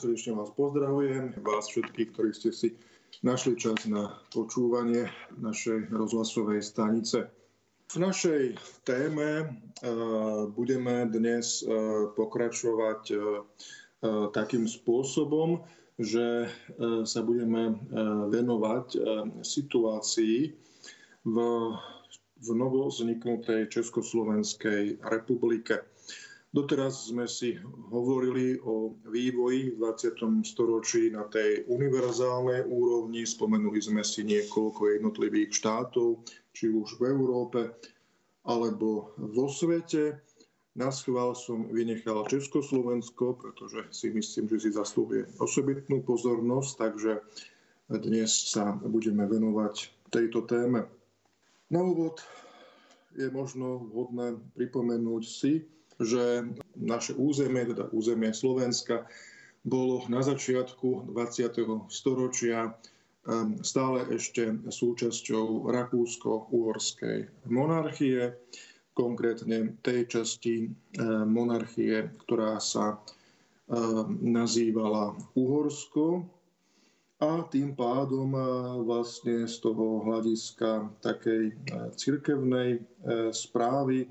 Srdečne vás pozdravujem, vás všetkých, ktorí ste si našli čas na počúvanie našej rozhlasovej stanice. V našej téme uh, budeme dnes uh, pokračovať uh, takým spôsobom, že sa budeme venovať situácii v, v novozniknutej Československej republike. Doteraz sme si hovorili o vývoji v 20. storočí na tej univerzálnej úrovni. Spomenuli sme si niekoľko jednotlivých štátov, či už v Európe alebo vo svete. Na schvál som vynechal Československo, pretože si myslím, že si zaslúhuje osobitnú pozornosť, takže dnes sa budeme venovať tejto téme. Na úvod je možno vhodné pripomenúť si, že naše územie, teda územie Slovenska, bolo na začiatku 20. storočia stále ešte súčasťou Rakúsko-Uhorskej monarchie, konkrétne tej časti monarchie, ktorá sa nazývala Uhorsko. A tým pádom vlastne z toho hľadiska takej cirkevnej správy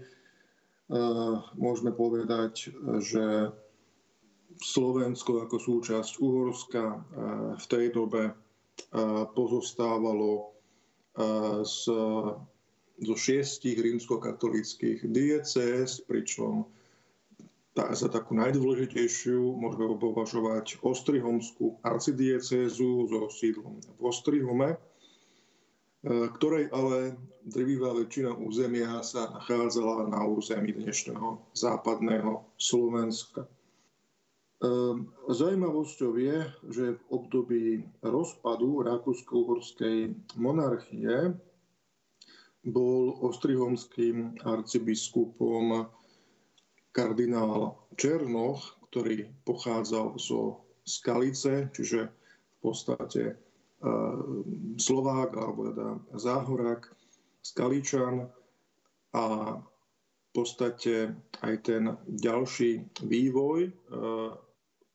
môžeme povedať, že Slovensko ako súčasť Uhorska eh, v tej dobe eh, pozostávalo z, zo šiestich rímskokatolických diecéz, pričom za takú najdôležitejšiu môžeme považovať Ostrihomskú arcidiecézu so sídlom v Ostrihome, ktorej ale drvivá väčšina územia sa nachádzala na území dnešného západného Slovenska. E, Zajímavosťou je, že v období rozpadu Rakúsko-Uhorskej monarchie bol ostrihomským arcibiskupom kardinál Černoch, ktorý pochádzal zo Skalice, čiže v podstate Slovák alebo teda Záhorák, Skaličan a v podstate aj ten ďalší vývoj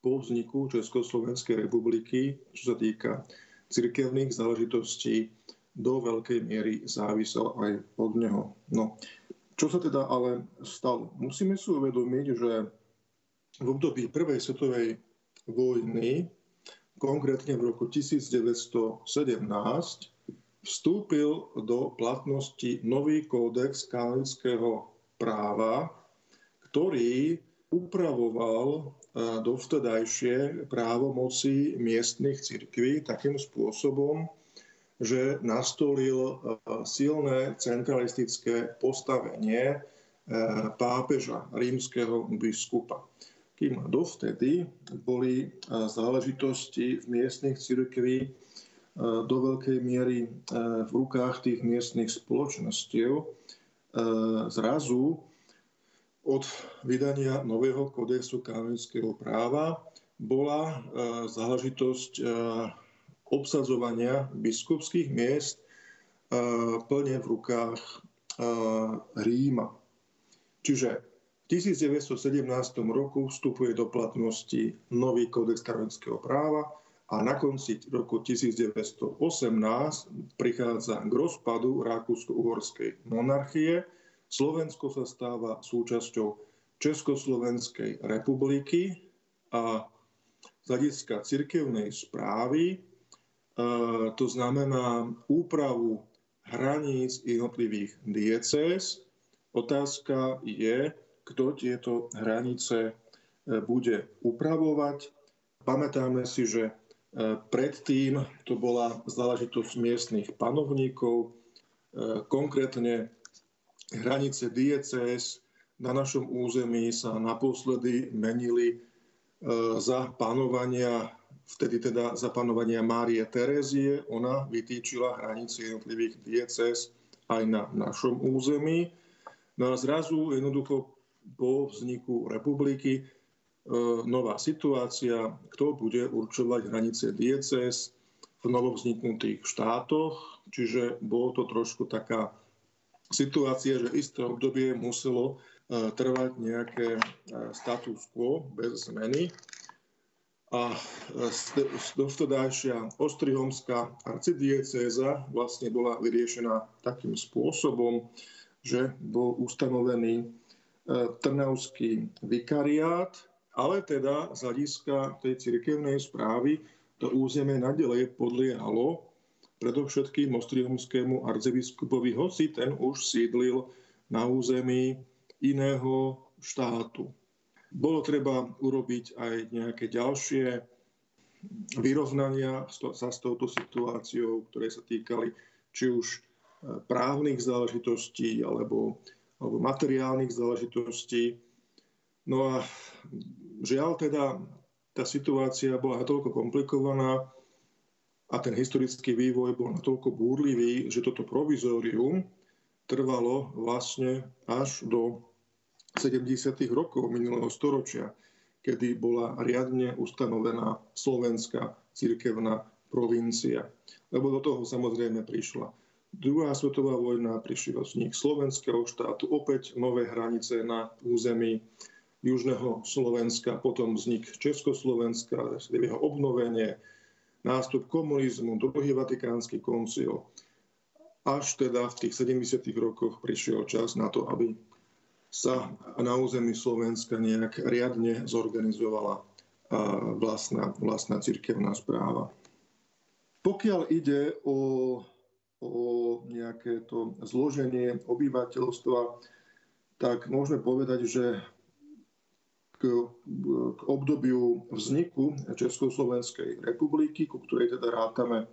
po vzniku Československej republiky, čo sa týka cirkevných záležitostí, do veľkej miery závisel aj od neho. No, čo sa teda ale stalo? Musíme si uvedomiť, že v období Prvej svetovej vojny konkrétne v roku 1917, vstúpil do platnosti nový kódex kanonického práva, ktorý upravoval e, dovtedajšie právomoci miestnych cirkví takým spôsobom, že nastolil e, silné centralistické postavenie e, pápeža, rímskeho biskupa kým dovtedy boli záležitosti v miestnych cirkví do veľkej miery v rukách tých miestnych spoločnostiev. Zrazu od vydania nového kodexu kanonického práva bola záležitosť obsadzovania biskupských miest plne v rukách Ríma. Čiže v 1917 roku vstupuje do platnosti nový kódex kanonického práva a na konci roku 1918 prichádza k rozpadu Rakúsko-Uhorskej monarchie. Slovensko sa stáva súčasťou Československej republiky a z hľadiska cirkevnej správy, e, to znamená úpravu hraníc jednotlivých diecéz. Otázka je, kto tieto hranice e, bude upravovať. Pamätáme si, že e, predtým to bola záležitosť miestnych panovníkov, e, konkrétne hranice diecés na našom území sa naposledy menili za panovania, vtedy teda za panovania Márie Terézie. Ona vytýčila hranice jednotlivých diecés aj na našom území. No a zrazu jednoducho po vzniku republiky e, nová situácia, kto bude určovať hranice diecez v novovzniknutých štátoch. Čiže bolo to trošku taká situácia, že isté obdobie muselo e, trvať nejaké e, status quo bez zmeny. a dovtedajšia Ostrihomská arcidiecéza vlastne bola vyriešená takým spôsobom, že bol ustanovený Trnavský vikariát, ale teda z hľadiska tej cirkevnej správy to územie nadalej podliehalo predovšetkým Ostrihomskému arcibiskupovi, hoci ten už sídlil na území iného štátu. Bolo treba urobiť aj nejaké ďalšie vyrovnania sa s touto situáciou, ktoré sa týkali či už e, právnych záležitostí alebo, alebo materiálnych záležitostí. No a žiaľ teda tá situácia bola natoľko komplikovaná a ten historický vývoj bol natoľko búrlivý, že toto provizórium trvalo vlastne až do 70. rokov minulého storočia, kedy bola riadne ustanovená slovenská cirkevná provincia. Lebo do toho samozrejme prišla druhá svetová vojna, prišiel vznik slovenského štátu, opäť nové hranice na území južného Slovenska, potom vznik Československa, jeho obnovenie, nástup komunizmu, druhý vatikánsky koncil. Až teda v tých 70. rokoch prišiel čas na to, aby sa na území Slovenska nejak riadne zorganizovala vlastná, vlastná cirkevná správa. Pokiaľ ide o, o nejaké to zloženie obyvateľstva, tak môžeme povedať, že k, k obdobiu vzniku Československej republiky, ku ktorej teda rátame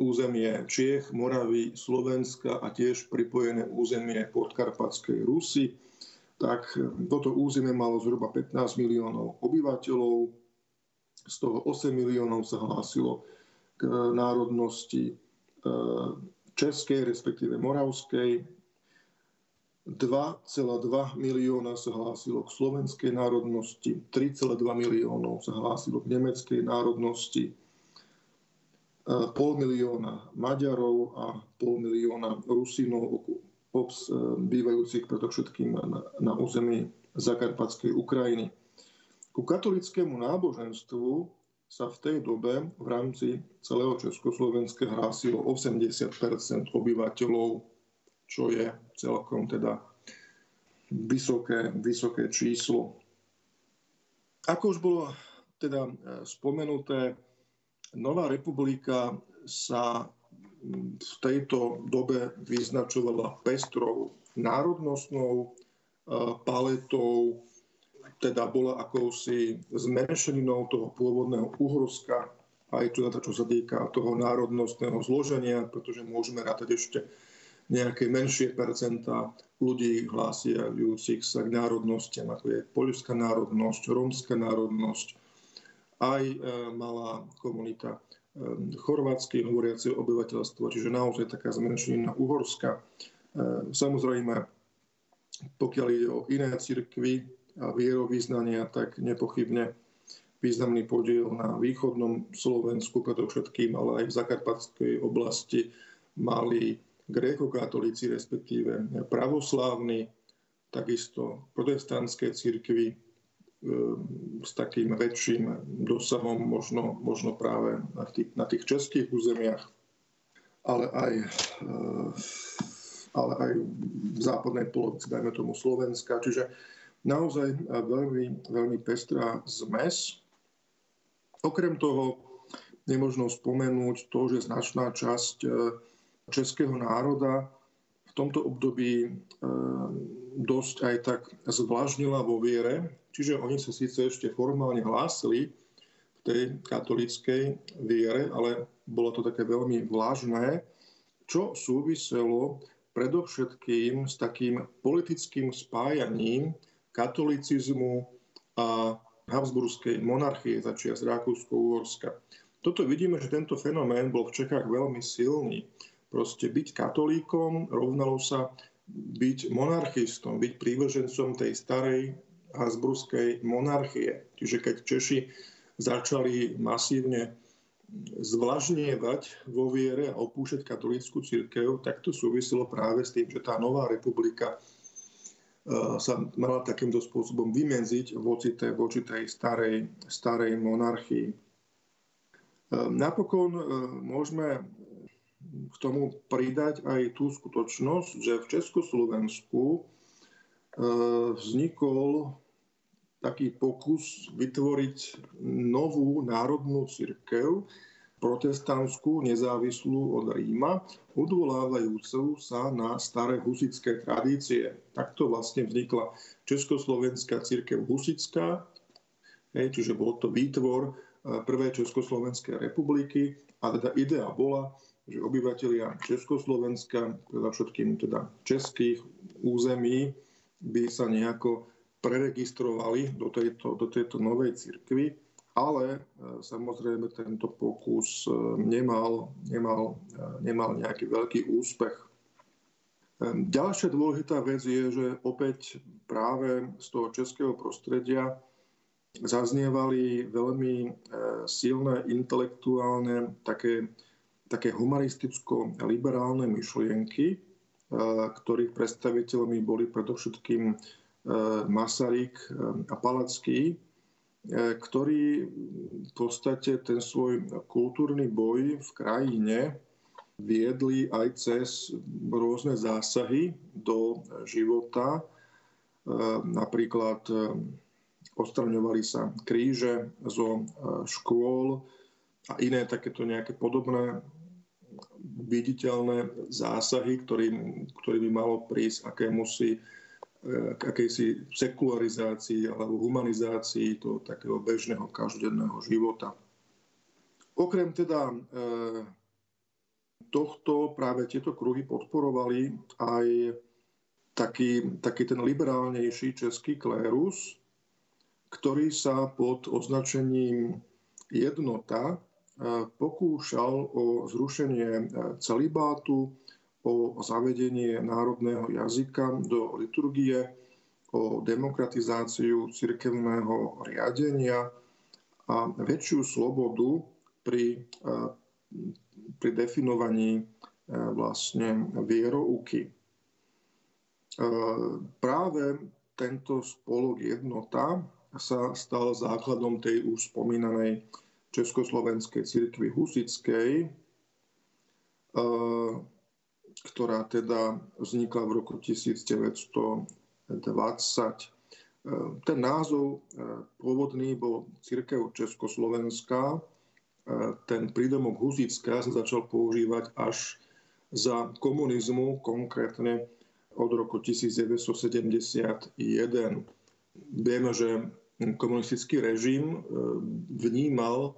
územie Čiech, Moravy, Slovenska a tiež pripojené územie podkarpatskej Rusy, tak toto územie malo zhruba 15 miliónov obyvateľov, z toho 8 miliónov sa hlásilo národnosti e, českej, respektíve moravskej, 2,2 milióna sa hlásilo k slovenskej národnosti, 3,2 miliónov sa hlásilo k nemeckej národnosti, pol milióna Maďarov a pol milióna Rusinov, obs, e, bývajúcich predovšetkým na, na území Zakarpatskej Ukrajiny. Ku katolickému náboženstvu sa v tej dobe v rámci celého Československa hlásilo 80% obyvateľov, čo je celkom teda vysoké, vysoké číslo. Ako už bolo teda e, spomenuté, Nová republika sa v tejto dobe vyznačovala pestrou národnostnou e, paletou, teda bola akousi zmenšeninou toho pôvodného Uhorska, aj čo, čo sa týka toho národnostného zloženia, pretože môžeme rátať ešte nejaké menšie percentá ľudí hlásiajúcich sa k národnostiam, ako je poľská národnosť, rómska národnosť, aj e, malá komunita e, chorvátsky hovoriaceho obyvateľstva, čiže naozaj taká zmenšenina Uhorska. E, samozrejme, pokiaľ ide o iné cirkvy a vierovýznania, tak nepochybne významný podiel na východnom Slovensku, predovšetkým, ale aj v Zakarpatskej oblasti mali gréko-katolíci, respektíve pravoslávni, takisto protestantské cirkvy, Ehm, s takým väčším dosahom možno, možno práve na tých, na tých českých územiach, ale aj, ehm, ale aj v západnej polovici, dajme tomu Slovenska. Čiže naozaj veľmi, veľmi pestrá zmes. Okrem toho nemožno spomenúť to, že značná časť ehm, českého národa v tomto období dosť aj tak zvlážnila vo viere, Čiže oni sa síce ešte formálne hlásili v tej katolíckej viere, ale bolo to také veľmi vlážné, čo súviselo predovšetkým s takým politickým spájaním katolicizmu a Habsburskej monarchie začia z Rakúsko-Uhorska. Toto vidíme, že tento fenomén bol v Čechách veľmi silný. Proste byť katolíkom rovnalo sa byť monarchistom, byť prívržencom tej starej Habsburskej monarchie. Čiže keď Češi začali masívne zvlažnievať vo viere a opúšať katolícku církev, tak to súviselo práve s tým, že tá nová republika sa mala takýmto spôsobom vymenziť voči tej, voči tej starej, starej monarchii. Napokon môžeme k tomu pridať aj tú skutočnosť, že v Československu vznikol taký pokus vytvoriť novú národnú cirkev, protestantskú, nezávislú od Ríma, odvolávajúcu sa na staré husické tradície. Takto vlastne vznikla Československá církev husická, čiže bol to výtvor eh, prvej Československej republiky a teda idea bola, že obyvateľia Československa, všetkým teda českých území, by sa nejako preregistrovali do tejto, do tejto novej cirkvi ale e, samozrejme tento pokus e, nemal, nemal, e, nemal nejaký veľký úspech. Ďalšia dôležitá vec je, že opäť práve z toho českého prostredia zaznievali veľmi silné intelektuálne, také, také humanisticko-liberálne myšlienky, ktorých predstaviteľmi boli predovšetkým Masaryk a Palacký, E, ktorí v podstate ten svoj kultúrny boj v krajine viedli aj cez rôzne zásahy do života. E, napríklad e, odstraňovali sa kríže zo škôl a iné takéto nejaké podobné viditeľné zásahy, ktorým, ktorý by malo prísť akémusi k akejsi sekularizácii alebo humanizácii toho takého bežného každodenného života. Okrem teda e, tohto práve tieto kruhy podporovali aj taký, taký ten liberálnejší český klérus, ktorý sa pod označením jednota e, pokúšal o zrušenie e, celibátu, o zavedenie národného jazyka do liturgie, o demokratizáciu cirkevného riadenia a väčšiu slobodu pri, pri definovaní vlastne vierouky. Práve tento spolok jednota sa stal základom tej už spomínanej Československej cirkvi husickej, ktorá teda vznikla v roku 1920. Ten názov e, pôvodný bol Církev Československá. E, ten prídomok Huzická sa začal používať až za komunizmu, konkrétne od roku 1971. Vieme, že komunistický režim e, vnímal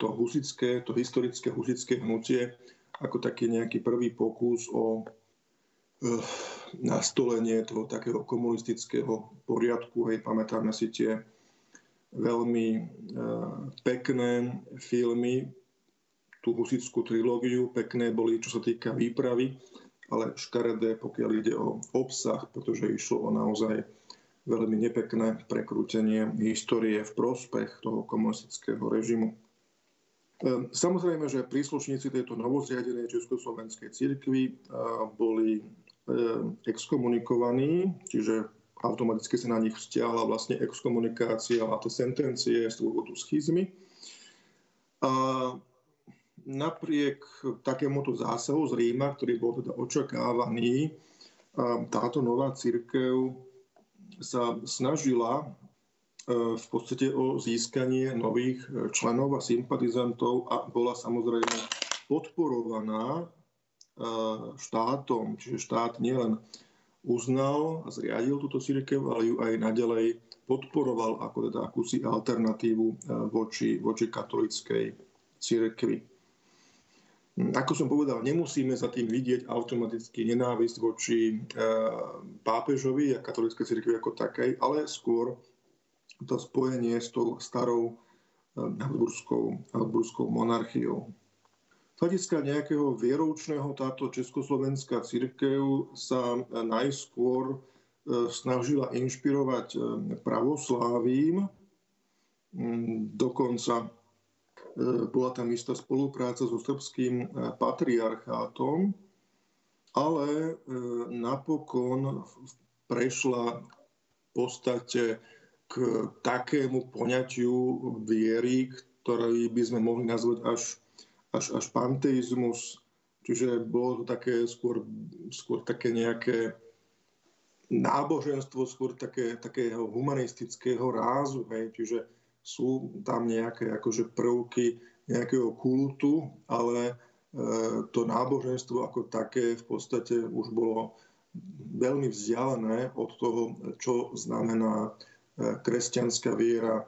to husické, to historické husické hnutie ako taký nejaký prvý pokus o uh, nastolenie toho takého komunistického poriadku. Hej, pamätáme si tie veľmi uh, pekné filmy, tú husickú trilógiu, pekné boli, čo sa týka výpravy, ale škaredé, pokiaľ ide o obsah, pretože išlo o naozaj veľmi nepekné prekrútenie histórie v prospech toho komunistického režimu. Ehm, samozrejme, že príslušníci tejto novozriadenej Československej cirkvi boli ehm, exkomunikovaní, čiže automaticky sa na nich vzťahla vlastne exkomunikácia a to sentencie z dôvodu schizmy. A napriek takémuto zásahu z Ríma, ktorý bol teda očakávaný, táto nová církev sa snažila v podstate o získanie nových e, členov a sympatizantov a bola samozrejme podporovaná e, štátom, čiže štát nielen uznal a zriadil túto církev, ale ju aj naďalej podporoval ako teda akúsi alternatívu e, voči, voči katolickej církvi. Ako som povedal, nemusíme za tým vidieť automaticky nenávisť voči pápežovi a katolíckej cirkvi ako takej, ale skôr to spojenie s tou starou eh, Habsburskou, Habsburskou monarchiou. Z hľadiska nejakého vieroučného táto československá církev sa najskôr eh, snažila inšpirovať eh, pravoslávím. Mm, dokonca bola tam istá spolupráca so srbským patriarchátom, ale napokon prešla v podstate k takému poňatiu viery, ktorý by sme mohli nazvať až, až, až panteizmus. Čiže bolo to také skôr, skôr také nejaké náboženstvo, skôr také, takého humanistického rázu. Hej. Čiže sú tam nejaké akože prvky nejakého kultu, ale e, to náboženstvo ako také v podstate už bolo veľmi vzdialené od toho, čo znamená kresťanská viera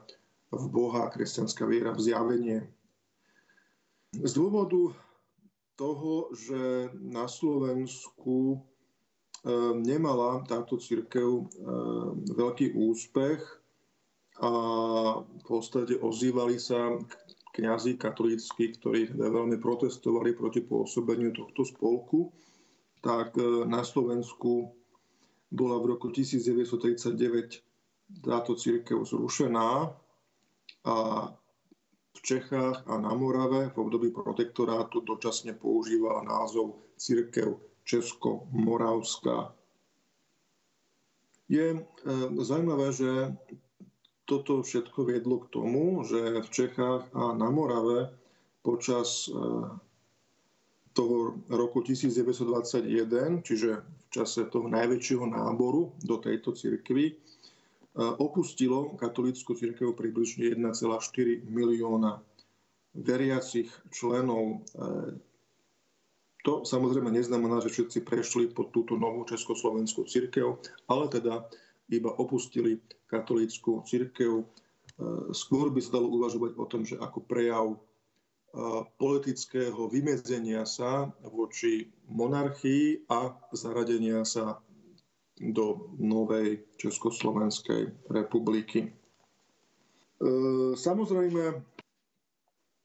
v Boha, kresťanská viera v zjavenie. Z dôvodu toho, že na Slovensku e, nemala táto církev e, veľký úspech a v podstate ozývali sa kňazi katolícky, ktorí veľmi protestovali proti pôsobeniu tohto spolku, tak na Slovensku bola v roku 1939 táto církev zrušená a v Čechách a na Morave v období protektorátu dočasne používala názov církev Česko-Moravská. Je e, zaujímavé, že toto všetko viedlo k tomu, že v Čechách a na Morave počas e, toho roku 1921, čiže v čase toho najväčšieho náboru do tejto cirkvi, opustilo katolícku církev približne 1,4 milióna veriacich členov. E, to samozrejme neznamená, že všetci prešli pod túto novú československú církev, ale teda iba opustili katolícku církev. E, skôr by sa dalo uvažovať o tom, že ako prejav e, politického vymedzenia sa voči monarchii a zaradenia sa do novej Československej republiky. E, samozrejme,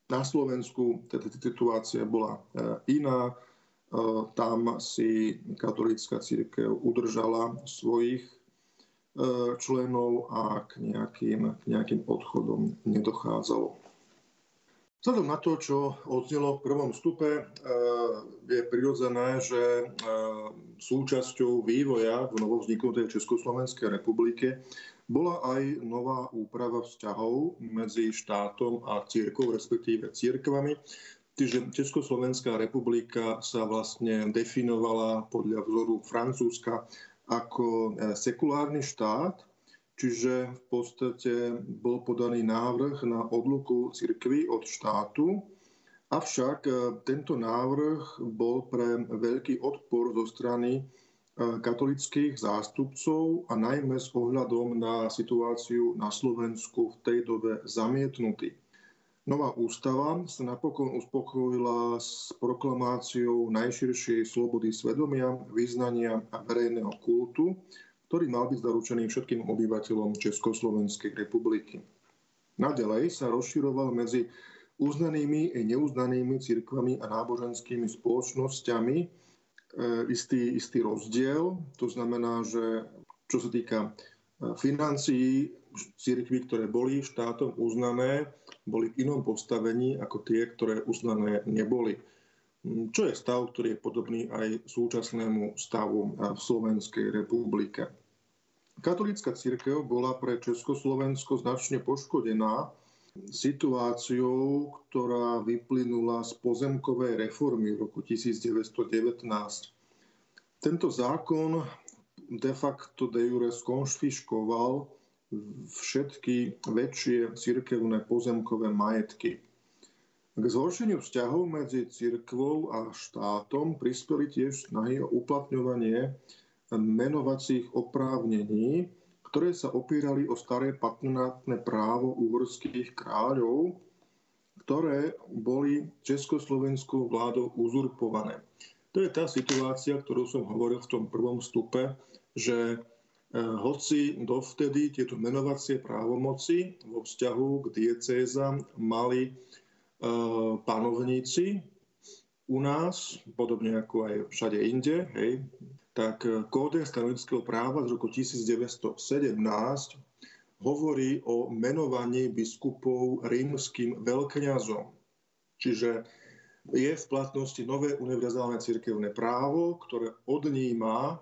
na Slovensku teda situácia bola e, iná. E, tam si katolícka církev udržala svojich členov a k nejakým, k nejakým odchodom nedochádzalo. Vzhľadom na to, čo odznelo v prvom stupe, eh, je prirodzené, že eh, súčasťou vývoja v novovzniknutej Československej republike bola aj nová úprava vzťahov medzi štátom a církou, respektíve církvami. Čiže Československá republika sa vlastne definovala podľa vzoru Francúzska ako eh, sekulárny štát, Čiže v podstate bol podaný návrh na odluku cirkvy od štátu, avšak e, tento návrh bol pre veľký odpor zo strany e, katolických zástupcov a najmä s ohľadom na situáciu na Slovensku v tej dobe zamietnutý. Nová ústava sa napokon uspokojila s proklamáciou najširšej slobody svedomia, význania a verejného kultu, ktorý mal byť zaručený všetkým obyvateľom Československej republiky. Naďalej sa rozširoval medzi uznanými i neuznanými cirkvami a náboženskými spoločnosťami e, istý, istý rozdiel. To znamená, že čo sa týka e, financií, cirkvy, ktoré boli štátom uznané, boli v inom postavení ako tie, ktoré uznané neboli. Čo je stav, ktorý je podobný aj súčasnému stavu v Slovenskej republike. Katolícka církev bola pre Československo značne poškodená situáciou, ktorá vyplynula z pozemkovej reformy v roku 1919. Tento zákon de facto de jure skonšfiškoval všetky väčšie cirkevné pozemkové majetky. K zhoršeniu vzťahov medzi cirkvou a štátom prispeli tiež snahy o uplatňovanie menovacích oprávnení, ktoré sa opírali o staré patronátne právo uhorských kráľov, ktoré boli československou vládou uzurpované. To je tá situácia, ktorú som hovoril v tom prvom stupe, že Eh, hoci dovtedy tieto menovacie právomoci vo vzťahu k diecézam mali eh, panovníci u nás, podobne ako aj všade inde, hej, tak eh, kódex kanonického práva z roku 1917 hovorí o menovaní biskupov rímským veľkňazom. Čiže je v platnosti nové univerzálne cirkevné právo, ktoré odníma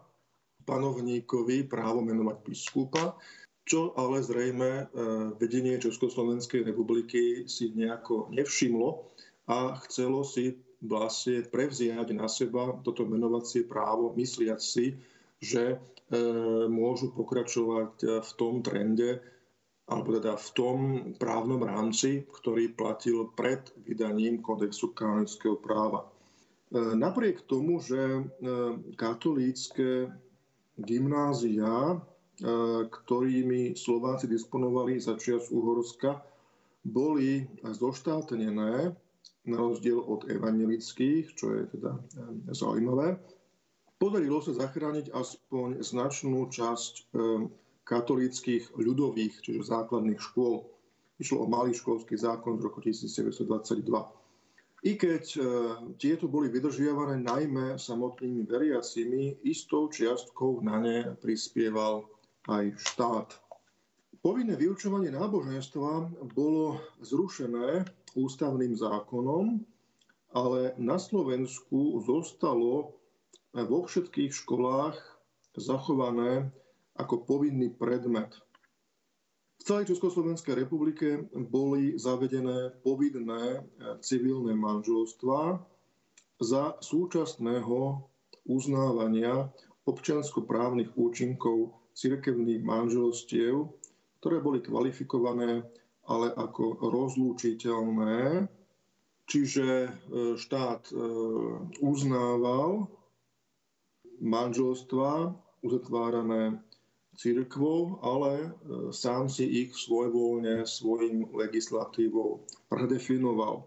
panovníkovi právo menovať biskupa, čo ale zrejme e, vedenie Československej republiky si nejako nevšimlo a chcelo si vlastne prevziať na seba toto menovacie právo, mysliať si, že e, môžu pokračovať v tom trende, alebo teda v tom právnom rámci, ktorý platil pred vydaním kodexu kanonického práva. E, napriek tomu, že e, katolícke gymnázia, ktorými Slováci disponovali za čias Uhorska, boli zoštátnené, na rozdiel od evangelických, čo je teda zaujímavé. Podarilo sa zachrániť aspoň značnú časť katolíckých ľudových, čiže základných škôl. Išlo o malý školský zákon z roku 1922. I keď e, tieto boli vydržiavané najmä samotnými veriacimi, istou čiastkou na ne prispieval aj štát. Povinné vyučovanie náboženstva bolo zrušené ústavným zákonom, ale na Slovensku zostalo vo všetkých školách zachované ako povinný predmet. V celej Československej republike boli zavedené povinné eh, civilné manželstva za súčasného uznávania občianskoprávnych účinkov cirkevných manželstiev, ktoré boli kvalifikované ale ako rozlúčiteľné, čiže eh, štát eh, uznával manželstva uzatvárané církvou, ale e, sám si ich svojvoľne svojim legislatívou predefinoval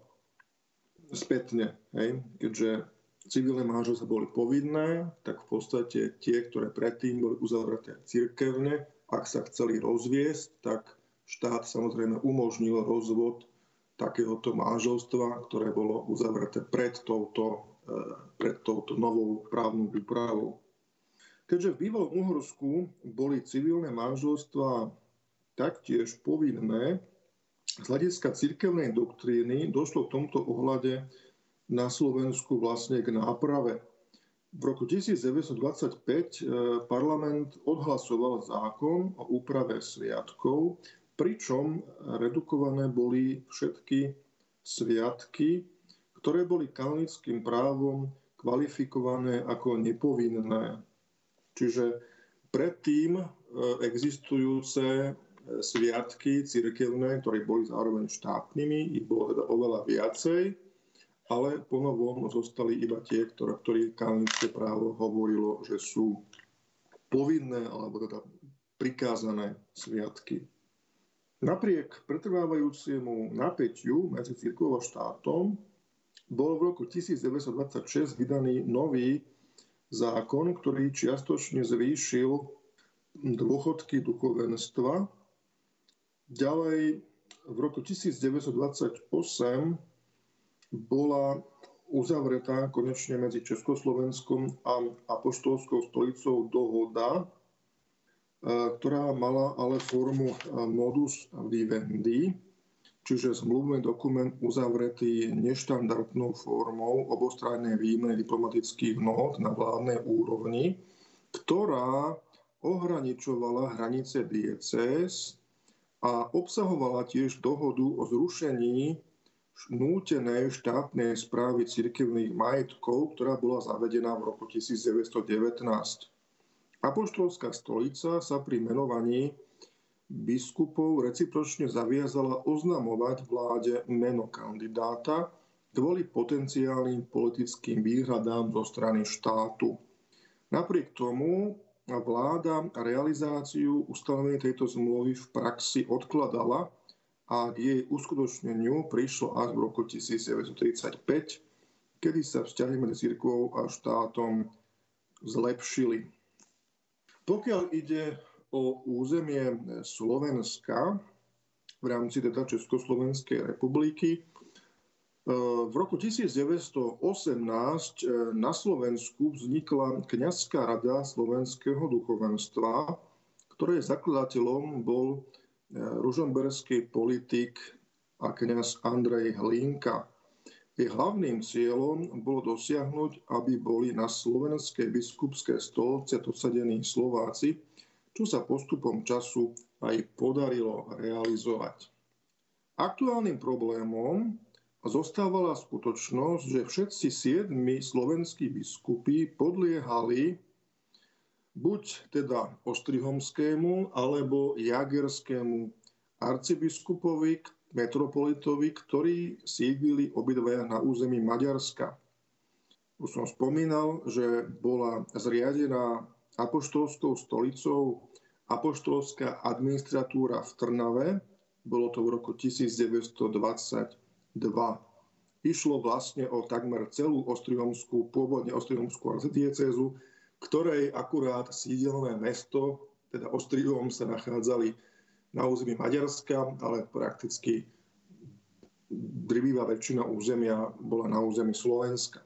spätne. Hej? Keďže civilné manželstva boli povinné, tak v podstate tie, ktoré predtým boli uzavreté církevne, ak sa chceli rozviesť, tak štát samozrejme umožnil rozvod takéhoto manželstva, ktoré bolo uzavreté pred touto, e, pred touto novou právnou úpravou. Keďže v bývalom Uhorsku boli civilné manželstva taktiež povinné, z hľadiska cirkevnej doktríny došlo v tomto ohľade na Slovensku vlastne k náprave. V roku 1925 e, parlament odhlasoval zákon o úprave sviatkov, pričom redukované boli všetky sviatky, ktoré boli kanonickým právom kvalifikované ako nepovinné. Čiže predtým e, existujúce e, sviatky cirkevné, ktoré boli zároveň štátnymi, ich bolo teda oveľa viacej, ale ponovom zostali iba tie, ktoré, ktoré kanonické právo hovorilo, že sú povinné alebo teda prikázané sviatky. Napriek pretrvávajúcemu napätiu medzi cirkvou a štátom bol v roku 1926 vydaný nový zákon, ktorý čiastočne zvýšil dôchodky duchovenstva. Ďalej v roku 1928 bola uzavretá konečne medzi Československom a apoštolskou stolicou dohoda, ktorá mala ale formu modus vivendi, čiže zmluvný dokument uzavretý neštandardnou formou obostrannej výmeny diplomatických nót na vládnej úrovni, ktorá ohraničovala hranice diecéz a obsahovala tiež dohodu o zrušení nútenej štátnej správy cirkevných majetkov, ktorá bola zavedená v roku 1919. Apoštolská stolica sa pri menovaní biskupov recipročne zaviazala oznamovať vláde meno kandidáta kvôli potenciálnym politickým výhradám zo strany štátu. Napriek tomu vláda realizáciu ustanovenia tejto zmluvy v praxi odkladala a k jej uskutočneniu prišlo až v roku 1935, kedy sa vzťahy medzi cirkvou a štátom zlepšili. Pokiaľ ide o územie Slovenska v rámci teda Československej republiky. E, v roku 1918 e, na Slovensku vznikla kňazská rada slovenského duchovenstva, ktorej zakladateľom bol e, ružomberský politik a kňaz Andrej Hlinka. Jej hlavným cieľom bolo dosiahnuť, aby boli na slovenské biskupské stolce dosadení Slováci, čo sa postupom času aj podarilo realizovať. Aktuálnym problémom zostávala skutočnosť, že všetci siedmi slovenskí biskupy podliehali buď teda Ostrihomskému alebo Jagerskému arcibiskupovi, metropolitovi, ktorí sídlili obidvaja na území Maďarska. Už som spomínal, že bola zriadená apoštolskou stolicou apoštolská administratúra v Trnave, bolo to v roku 1922. Išlo vlastne o takmer celú Ostrihomskú, pôvodne Ostrihomskú arcidiecezu, ktorej akurát sídelné mesto, teda Ostrihom, sa nachádzali na území Maďarska, ale prakticky drvivá väčšina územia bola na území Slovenska.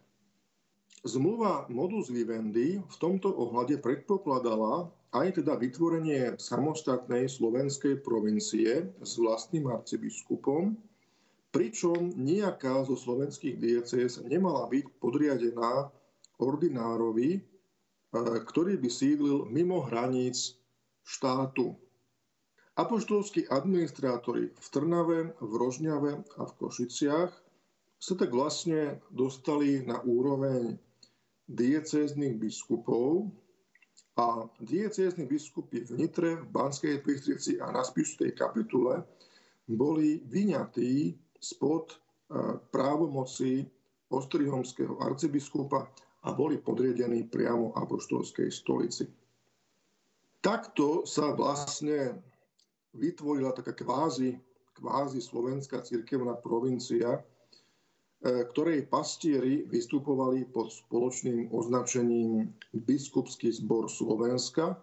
Zmluva modus vivendi v tomto ohľade predpokladala aj teda vytvorenie samostatnej slovenskej provincie s vlastným arcibiskupom, pričom nejaká zo slovenských diecéz nemala byť podriadená ordinárovi, e, ktorý by sídlil mimo hraníc štátu. Apoštolskí administrátori v Trnave, v Rožňave a v Košiciach sa tak vlastne dostali na úroveň diecéznych biskupov a diecézni biskupy v Nitre, v Banskej Bystrici a na Spišskej kapitule boli vyňatí spod e, právomoci ostrihomského arcibiskupa a boli podriedení priamo apoštolskej stolici. Takto sa vlastne vytvorila taká kvázi, kvázi slovenská cirkevná provincia, e, ktorej pastieri vystupovali pod spoločným označením Biskupský zbor Slovenska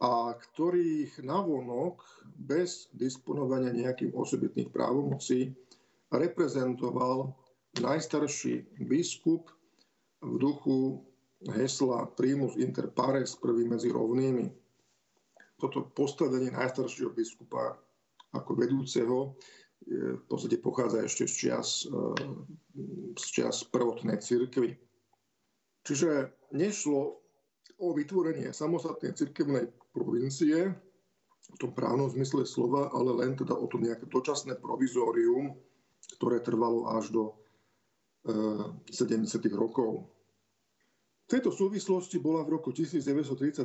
a ktorých navonok bez disponovania nejakým osobitných právomocí reprezentoval najstarší biskup v duchu hesla primus inter pares, prvý medzi rovnými toto postavenie najstaršieho biskupa ako vedúceho v podstate pochádza ešte z čias, e, z čias prvotnej cirkvy. Čiže nešlo o vytvorenie samostatnej cirkevnej provincie v tom právnom zmysle slova, ale len teda o to nejaké dočasné provizórium, ktoré trvalo až do 70. E, rokov v tejto súvislosti bola v roku 1937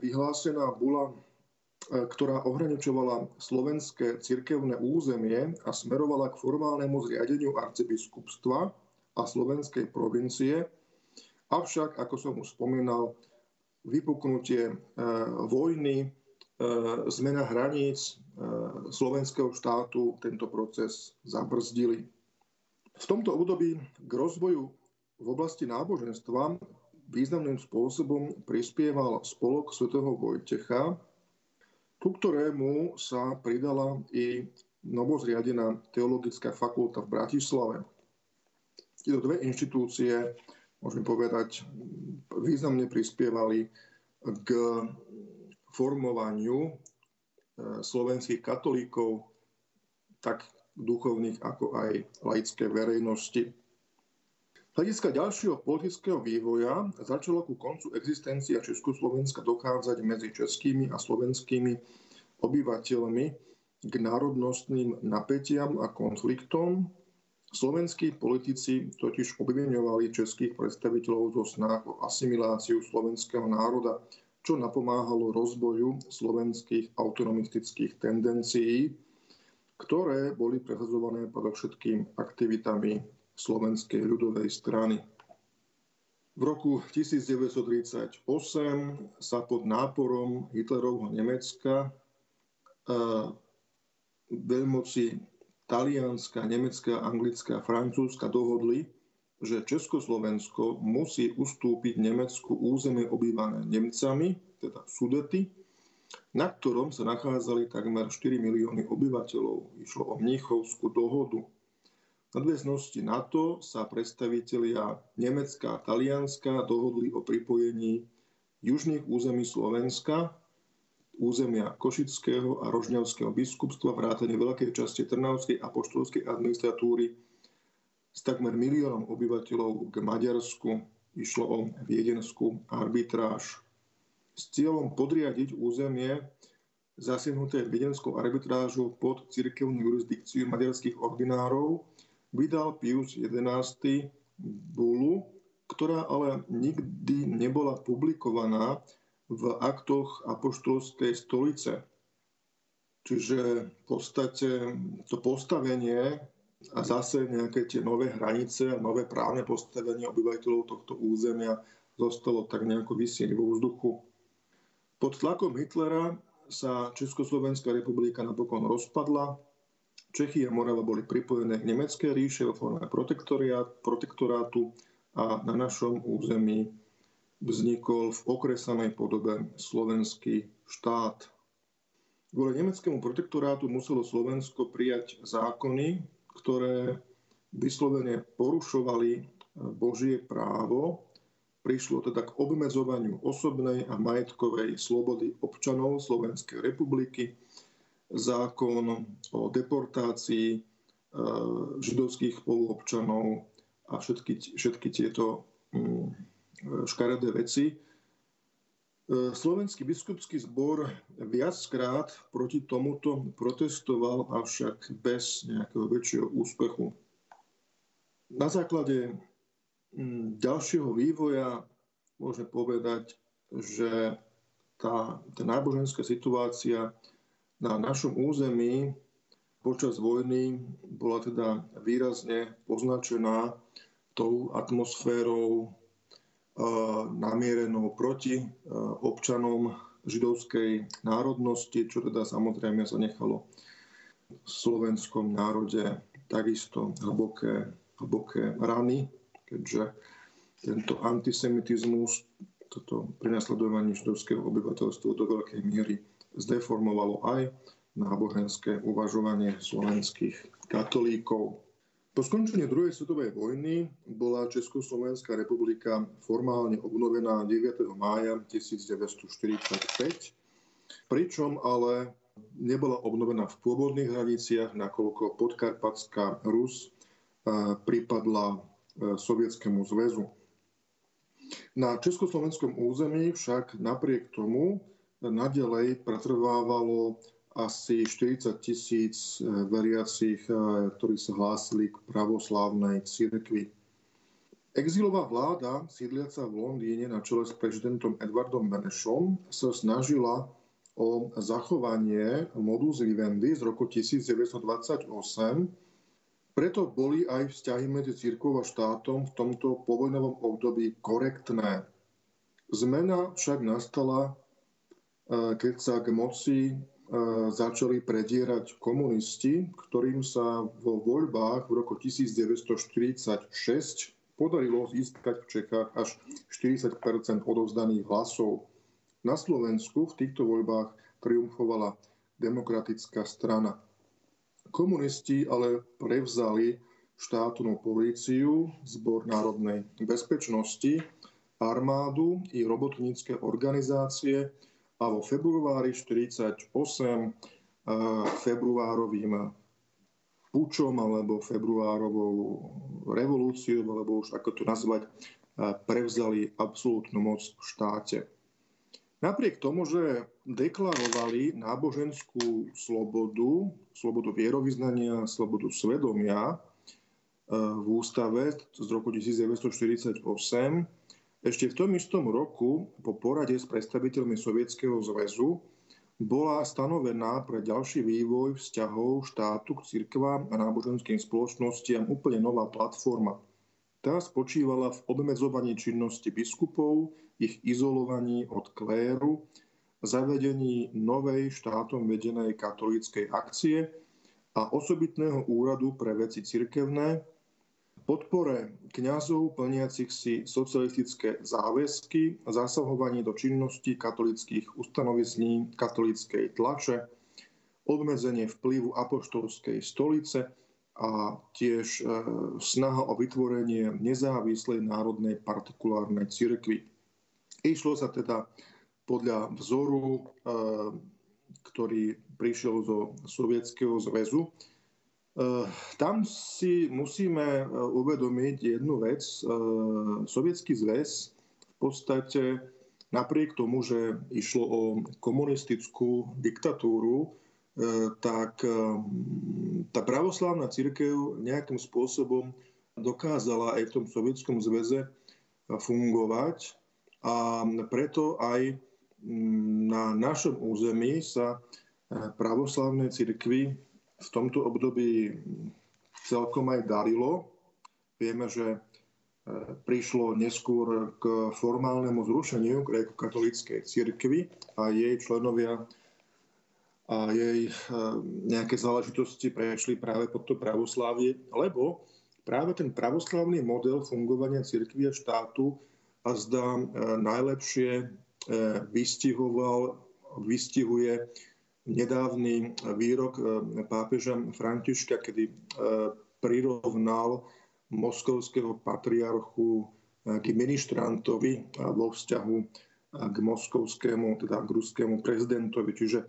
vyhlásená bula, e, ktorá ohraničovala slovenské cirkevné územie a smerovala k formálnemu zriadeniu arcibiskupstva a slovenskej provincie. Avšak, ako som už spomínal, vypuknutie e, vojny, e, zmena hraníc slovenského štátu tento proces zabrzdili. V tomto období k rozvoju v oblasti náboženstva významným spôsobom prispieval spolok svätého Vojtecha, ku ktorému sa pridala i novozriadená teologická fakulta v Bratislave. Tieto dve inštitúcie, môžeme povedať, významne prispievali k formovaniu e, slovenských katolíkov, tak duchovných ako aj laické verejnosti hľadiska ďalšieho politického vývoja začalo ku koncu existencia Československa dochádzať medzi českými a slovenskými obyvateľmi k národnostným napätiam a konfliktom. Slovenskí politici totiž obviňovali českých predstaviteľov zo snah o asimiláciu slovenského národa, čo napomáhalo rozvoju slovenských autonomistických tendencií, ktoré boli presadzované predovšetkým aktivitami Slovenskej ľudovej strany. V roku 1938 sa pod náporom Hitlerovho Nemecka veľmoci talianska, nemecká, anglická francúzska dohodli, že Československo musí ustúpiť Nemecku územie obývané Nemcami, teda Sudety, na ktorom sa nachádzali takmer 4 milióny obyvateľov. Išlo o Mníchovskú dohodu nadväznosti na to sa predstavitelia Nemecka a Talianska dohodli o pripojení južných území Slovenska, územia Košického a Rožňavského biskupstva, vrátane veľkej časti Trnavskej a poštolskej administratúry s takmer miliónom obyvateľov k Maďarsku. Išlo o viedenskú arbitráž. S cieľom podriadiť územie zasiahnuté viedenskou arbitrážou pod cirkevnú jurisdikciu maďarských ordinárov vydal Pius XI bulu, ktorá ale nikdy nebola publikovaná v aktoch apoštolskej stolice. Čiže v podstate to postavenie a zase nejaké tie nové hranice a nové právne postavenie obyvateľov tohto územia zostalo tak nejako vysieť vo vzduchu. Pod tlakom Hitlera sa Československá republika napokon rozpadla. Čechy a Morava boli pripojené k nemeckej ríše vo forme protektorátu a na našom území vznikol v okresanej podobe slovenský štát. Kvôli nemeckému protektorátu muselo Slovensko prijať zákony, ktoré vyslovene porušovali e, Božie právo. Prišlo teda k obmedzovaniu osobnej a majetkovej slobody občanov Slovenskej republiky, zákon o deportácii e, židovských spoluobčanov a všetky, všetky tieto mm, škaredé veci E, Slovenský biskupský zbor viackrát proti tomuto protestoval, avšak bez nejakého väčšieho úspechu. Na základe mm, ďalšieho vývoja môžeme povedať, že tá, tá náboženská situácia na našom území počas vojny bola teda výrazne poznačená tou atmosférou namierenou proti občanom židovskej národnosti, čo teda samozrejme zanechalo v slovenskom národe takisto hlboké, hlboké rany, keďže tento antisemitizmus, toto prenasledovanie židovského obyvateľstva do veľkej miery zdeformovalo aj náboženské uvažovanie slovenských katolíkov. Po skončení druhej svetovej vojny bola Československá republika formálne obnovená 9. mája 1945, pričom ale nebola obnovená v pôvodných hraniciach, nakoľko podkarpatská Rus pripadla e, Sovietskému zväzu. Na československom území však napriek tomu nadalej pretrvávalo asi 40 tisíc e, veriacich, e, ktorí sa hlásili k pravoslávnej cirkvi. Exilová vláda, sídliaca v Londýne na čele s prezidentom Edwardom Benešom, sa snažila o zachovanie modus vivendi z roku 1928, preto boli aj vzťahy medzi církvou a štátom v tomto povojnovom období korektné. Zmena však nastala, keď sa k moci začali predierať komunisti, ktorým sa vo voľbách v roku 1946 podarilo získať v Čechách až 40% odovzdaných hlasov. Na Slovensku v týchto voľbách triumfovala demokratická strana. Komunisti ale prevzali štátnu políciu, zbor národnej bezpečnosti, armádu i robotnícke organizácie, a vo februári 1948 februárovým pučom alebo februárovou revolúciou, alebo už ako to nazvať, prevzali absolútnu moc v štáte. Napriek tomu, že deklarovali náboženskú slobodu, slobodu vierovýznania, slobodu svedomia v ústave z roku 1948, ešte v tom istom roku, po porade s predstaviteľmi Sovietskeho zväzu, bola stanovená pre ďalší vývoj vzťahov štátu k cirkvám a náboženským spoločnostiam úplne nová platforma. Tá spočívala v obmedzovaní činnosti biskupov, ich izolovaní od kléru, zavedení novej štátom vedenej katolíckej akcie a osobitného úradu pre veci cirkevné, podpore kňazov plniacich si socialistické záväzky, zasahovaní do činnosti katolických ustanovizní katolíckej tlače, obmedzenie vplyvu apoštolskej stolice a tiež e, snaha o vytvorenie nezávislej národnej partikulárnej cirkvi. Išlo sa teda podľa vzoru, e, ktorý prišiel zo Sovietskeho zväzu, tam si musíme uvedomiť jednu vec. Sovietský zväz v podstate napriek tomu, že išlo o komunistickú diktatúru, tak tá pravoslávna církev nejakým spôsobom dokázala aj v tom Sovietskom zväze fungovať a preto aj na našom území sa pravoslavnej cirkvi v tomto období celkom aj darilo. Vieme, že prišlo neskôr k formálnemu zrušeniu gréko-katolíckej cirkvi a jej členovia a jej nejaké záležitosti prešli práve pod to pravoslávie, lebo práve ten pravoslavný model fungovania cirkvi a štátu a zdá najlepšie e, vystihoval, vystihuje nedávny výrok e, pápeža Františka, kedy e, prirovnal moskovského patriarchu k ministrantovi vo vzťahu k moskovskému, teda k ruskému prezidentovi. Čiže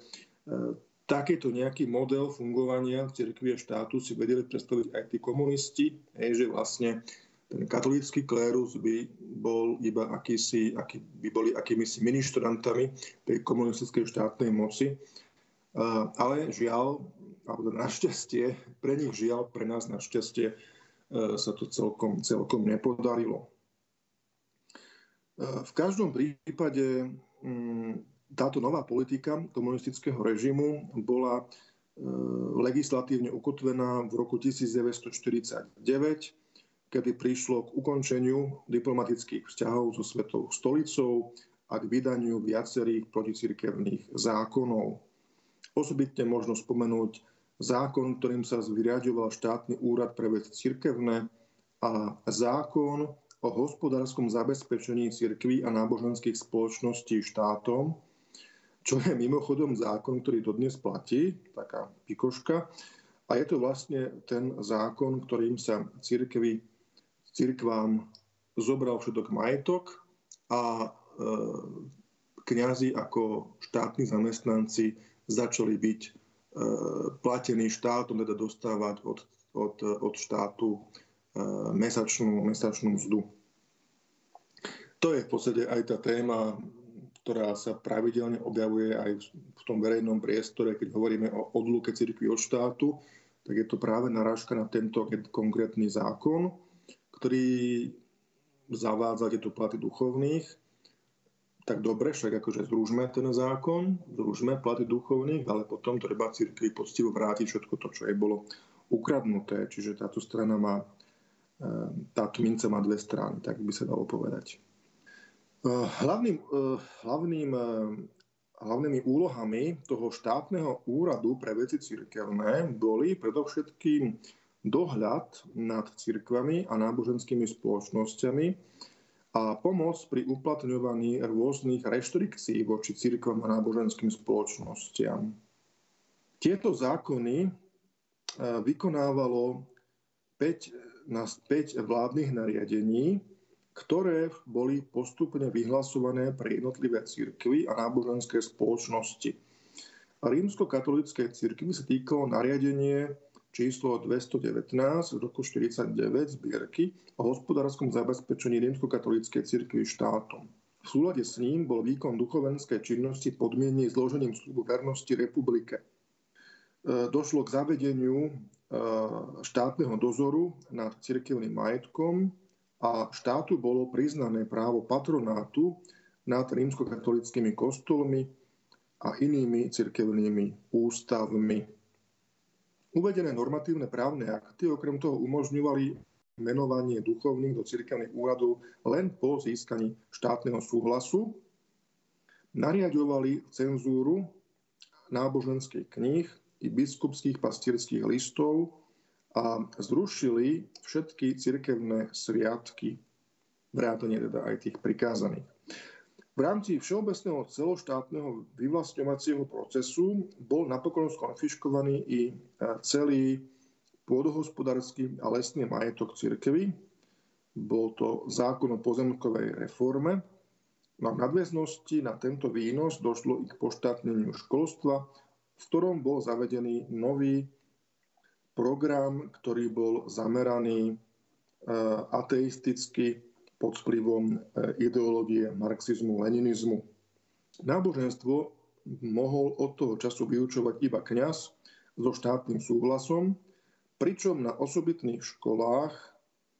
takýto nejaký model fungovania cirkvi a štátu si vedeli predstaviť aj tí komunisti, že vlastne ten katolícky klérus by bol iba akýsi, aký, by boli akýmisi ministrantami tej komunistickej štátnej moci ale žiaľ, alebo našťastie, pre nich žiaľ, pre nás našťastie e, sa to celkom, celkom nepodarilo. E, v každom prípade mm, táto nová politika komunistického režimu bola e, legislatívne ukotvená v roku 1949, kedy prišlo k ukončeniu diplomatických vzťahov so Svetou stolicou a k vydaniu viacerých proticirkevných zákonov. Osobitne možno spomenúť zákon, ktorým sa vyriadoval štátny úrad pre veci cirkevné a zákon o hospodárskom zabezpečení cirkví a náboženských spoločností štátom, čo je mimochodom zákon, ktorý dodnes platí, taká pikoška. A je to vlastne ten zákon, ktorým sa cirkvi, cirkvám zobral všetok majetok a e, kňazi ako štátni zamestnanci začali byť e, platení štátom, teda dostávať od, od, od štátu e, mesačnú, mesačnú mzdu. To je v podstate aj tá téma, ktorá sa pravidelne objavuje aj v tom verejnom priestore, keď hovoríme o odluke cirkvi od štátu, tak je to práve narážka na tento konkrétny zákon, ktorý zavádza tieto platy duchovných tak dobre, však akože zružme ten zákon, zružme platy duchovných, ale potom treba církvi poctivo vrátiť všetko to, čo jej bolo ukradnuté. Čiže táto strana má, e, táto mince má dve strany, tak by sa dalo povedať. E, hlavným, e, hlavným, hlavnými úlohami toho štátneho úradu pre veci církevné boli predovšetkým dohľad nad církvami a náboženskými spoločnosťami, a pomoc pri uplatňovaní rôznych reštrikcií voči cirkvom a náboženským spoločnostiam. Tieto zákony e, vykonávalo 5, na 5 vládnych nariadení, ktoré boli postupne vyhlasované pre jednotlivé cirkvy a náboženské spoločnosti. Rímsko-katolíckej cirkvi sa týkalo nariadenie číslo 219 z roku 49 zbierky o hospodárskom zabezpečení rímskokatolíckej cirkvi štátom. V súlade s ním bol výkon duchovenskej činnosti podmienený zložením slubu vernosti republike. E, došlo k zavedeniu e, štátneho dozoru nad cirkevným majetkom a štátu bolo priznané právo patronátu nad rímskokatolickými kostolmi a inými cirkevnými ústavmi. Uvedené normatívne právne akty okrem toho umožňovali menovanie duchovných do cirkevných úradov len po získaní štátneho súhlasu, nariadovali cenzúru náboženských kníh i biskupských pastierských listov a zrušili všetky cirkevné sviatky, vrátane teda aj tých prikázaných. V rámci všeobecného celoštátneho vyvlastňovacieho procesu bol napokon skonfiškovaný i e, celý pôdohospodársky a lesný majetok cirkvy. Bol to zákon o pozemkovej reforme. No v nadväznosti na tento výnos došlo i k poštátneniu školstva, v ktorom bol zavedený nový program, ktorý bol zameraný e, ateisticky pod vplyvom e, ideológie marxizmu, leninizmu. Náboženstvo mohol od toho času vyučovať iba kňaz so štátnym súhlasom, pričom na osobitných školách,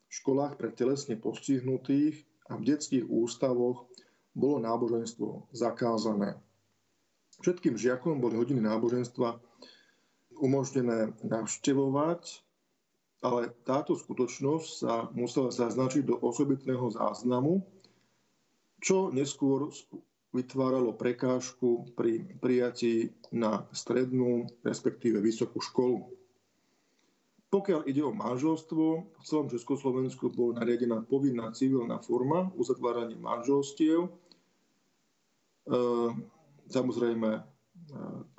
školách pre telesne postihnutých a v detských ústavoch bolo náboženstvo zakázané. Všetkým žiakom boli hodiny náboženstva umožnené navštevovať, ale táto skutočnosť sa musela zaznačiť do osobitného záznamu, čo neskôr vytváralo prekážku pri prijatí na strednú, respektíve vysokú školu. Pokiaľ ide o manželstvo, v celom Československu bola nariadená povinná civilná forma uzatvárania manželstiev. E, samozrejme,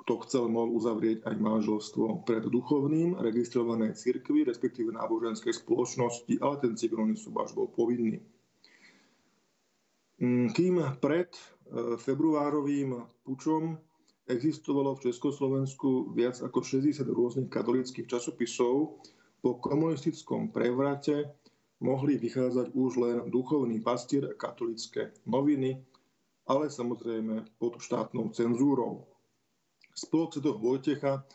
kto chcel, mohol uzavrieť aj manželstvo pred duchovným, registrované cirkvi, respektíve náboženskej spoločnosti, ale ten civilný súbaž bol povinný. Mm, kým pred e, februárovým pučom existovalo v Československu viac ako 60 rôznych katolických časopisov, po komunistickom prevrate mohli vychádzať už len duchovný pastier a katolické noviny, ale samozrejme pod štátnou cenzúrou. Spolok Sv. Vojtecha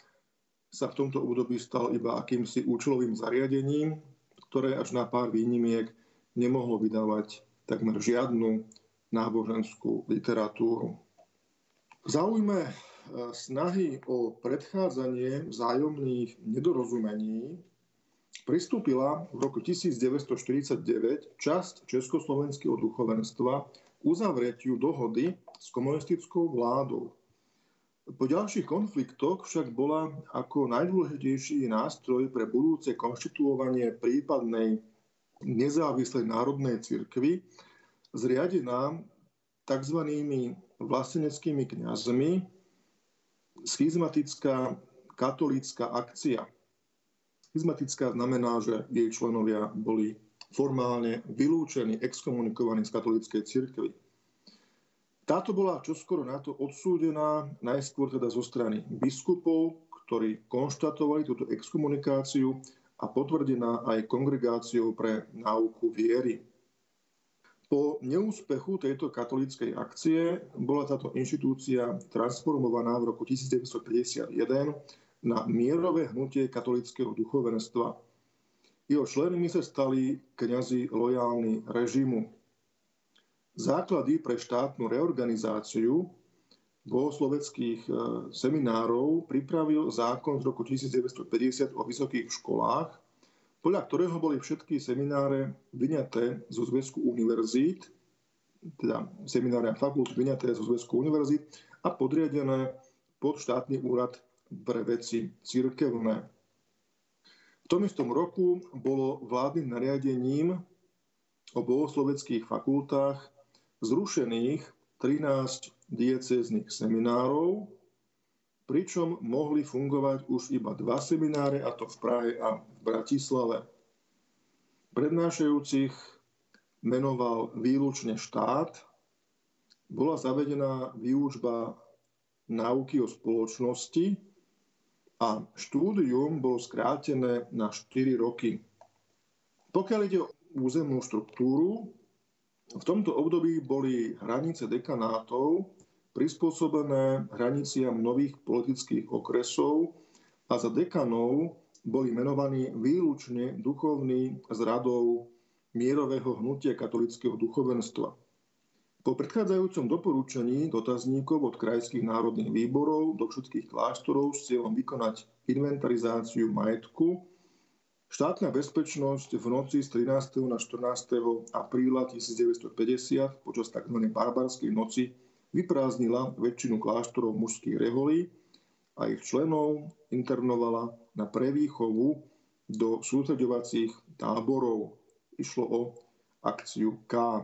sa v tomto období stal iba akýmsi účelovým zariadením, ktoré až na pár výnimiek nemohlo vydávať takmer žiadnu náboženskú literatúru. V záujme e, snahy o predchádzanie vzájomných nedorozumení pristúpila v roku 1949 časť Československého duchovenstva uzavretiu dohody s komunistickou vládou po ďalších konfliktoch však bola ako najdôležitejší nástroj pre budúce konštituovanie prípadnej nezávislej národnej cirkvy zriadená tzv. vlasteneckými kňazmi schizmatická katolícka akcia. Schizmatická znamená, že jej členovia boli formálne vylúčení, exkomunikovaní z katolíckej cirkvy. Táto bola čoskoro na to odsúdená najskôr teda zo strany biskupov, ktorí konštatovali túto exkomunikáciu a potvrdená aj kongregáciou pre náuku viery. Po neúspechu tejto katolíckej akcie bola táto inštitúcia transformovaná v roku 1951 na mierové hnutie katolického duchovenstva. Jeho členmi sa stali kňazi lojálni režimu. Základy pre štátnu reorganizáciu bohosloveckých e, seminárov pripravil zákon z roku 1950 o vysokých školách, podľa ktorého boli všetky semináre vyňaté zo zväzku univerzít, teda semináre a fakult vyňaté zo zväzku univerzít a podriadené pod štátny úrad pre veci církevné. V tom istom roku bolo vládnym nariadením o bohosloveckých fakultách zrušených 13 diecéznych seminárov, pričom mohli fungovať už iba dva semináre, a to v Prahe a v Bratislave. Prednášajúcich menoval výlučne štát, bola zavedená výučba náuky o spoločnosti a štúdium bolo skrátené na 4 roky. Pokiaľ ide o územnú štruktúru, v tomto období boli hranice dekanátov prispôsobené hraniciam nových politických okresov a za dekanov boli menovaní výlučne duchovní z radov mierového hnutia katolického duchovenstva. Po predchádzajúcom doporúčaní dotazníkov od krajských národných výborov do všetkých kláštorov s cieľom vykonať inventarizáciu majetku Štátna bezpečnosť v noci z 13. na 14. apríla 1950 počas tzv. barbarskej noci vyprázdnila väčšinu kláštorov mužských reholí a ich členov internovala na prevýchovu do sústredovacích táborov. Išlo o akciu K.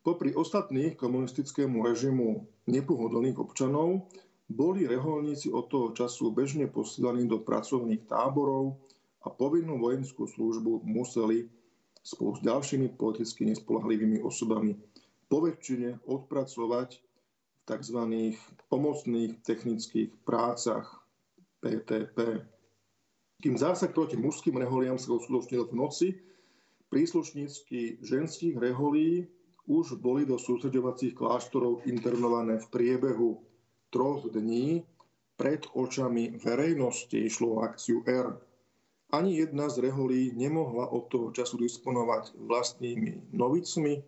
Popri ostatných komunistickému režimu nepohodlných občanov boli reholníci od toho času bežne posielaní do pracovných táborov, a povinnú vojenskú službu museli spolu s ďalšími politicky nespolahlivými osobami poväčšine odpracovať v tzv. pomocných technických prácach PTP. Kým zásah proti mužským reholiam sa uskutočnil v noci, príslušnícky ženských reholí už boli do sústredovacích kláštorov internované v priebehu troch dní pred očami verejnosti išlo o akciu R. Ani jedna z reholí nemohla od toho času disponovať vlastnými novicmi.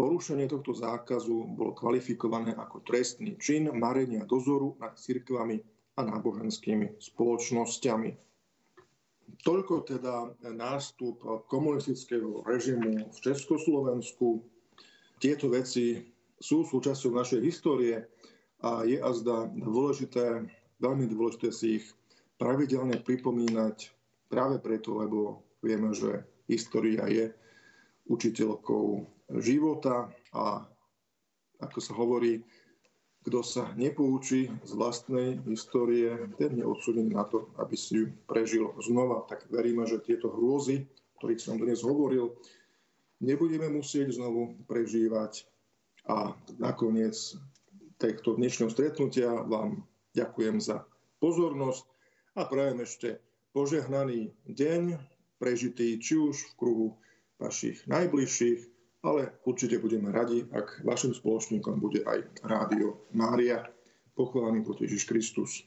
Porušenie tohto zákazu bolo kvalifikované ako trestný čin marenia dozoru nad cirkvami a náboženskými spoločnosťami. Toľko teda nástup komunistického režimu v Československu. Tieto veci sú súčasťou našej histórie a je azda dôležité, veľmi dôležité si ich pravidelne pripomínať práve preto, lebo vieme, že história je učiteľkou života a ako sa hovorí, kto sa nepoučí z vlastnej histórie, ten je odsudený na to, aby si ju prežil znova. Tak veríme, že tieto hrôzy, o ktorých som dnes hovoril, nebudeme musieť znovu prežívať. A nakoniec tohto dnešného stretnutia vám ďakujem za pozornosť a prajem ešte požehnaný deň, prežitý či už v kruhu vašich najbližších, ale určite budeme radi, ak vašim spoločníkom bude aj Rádio Mária. Pochválený Ježiš Kristus.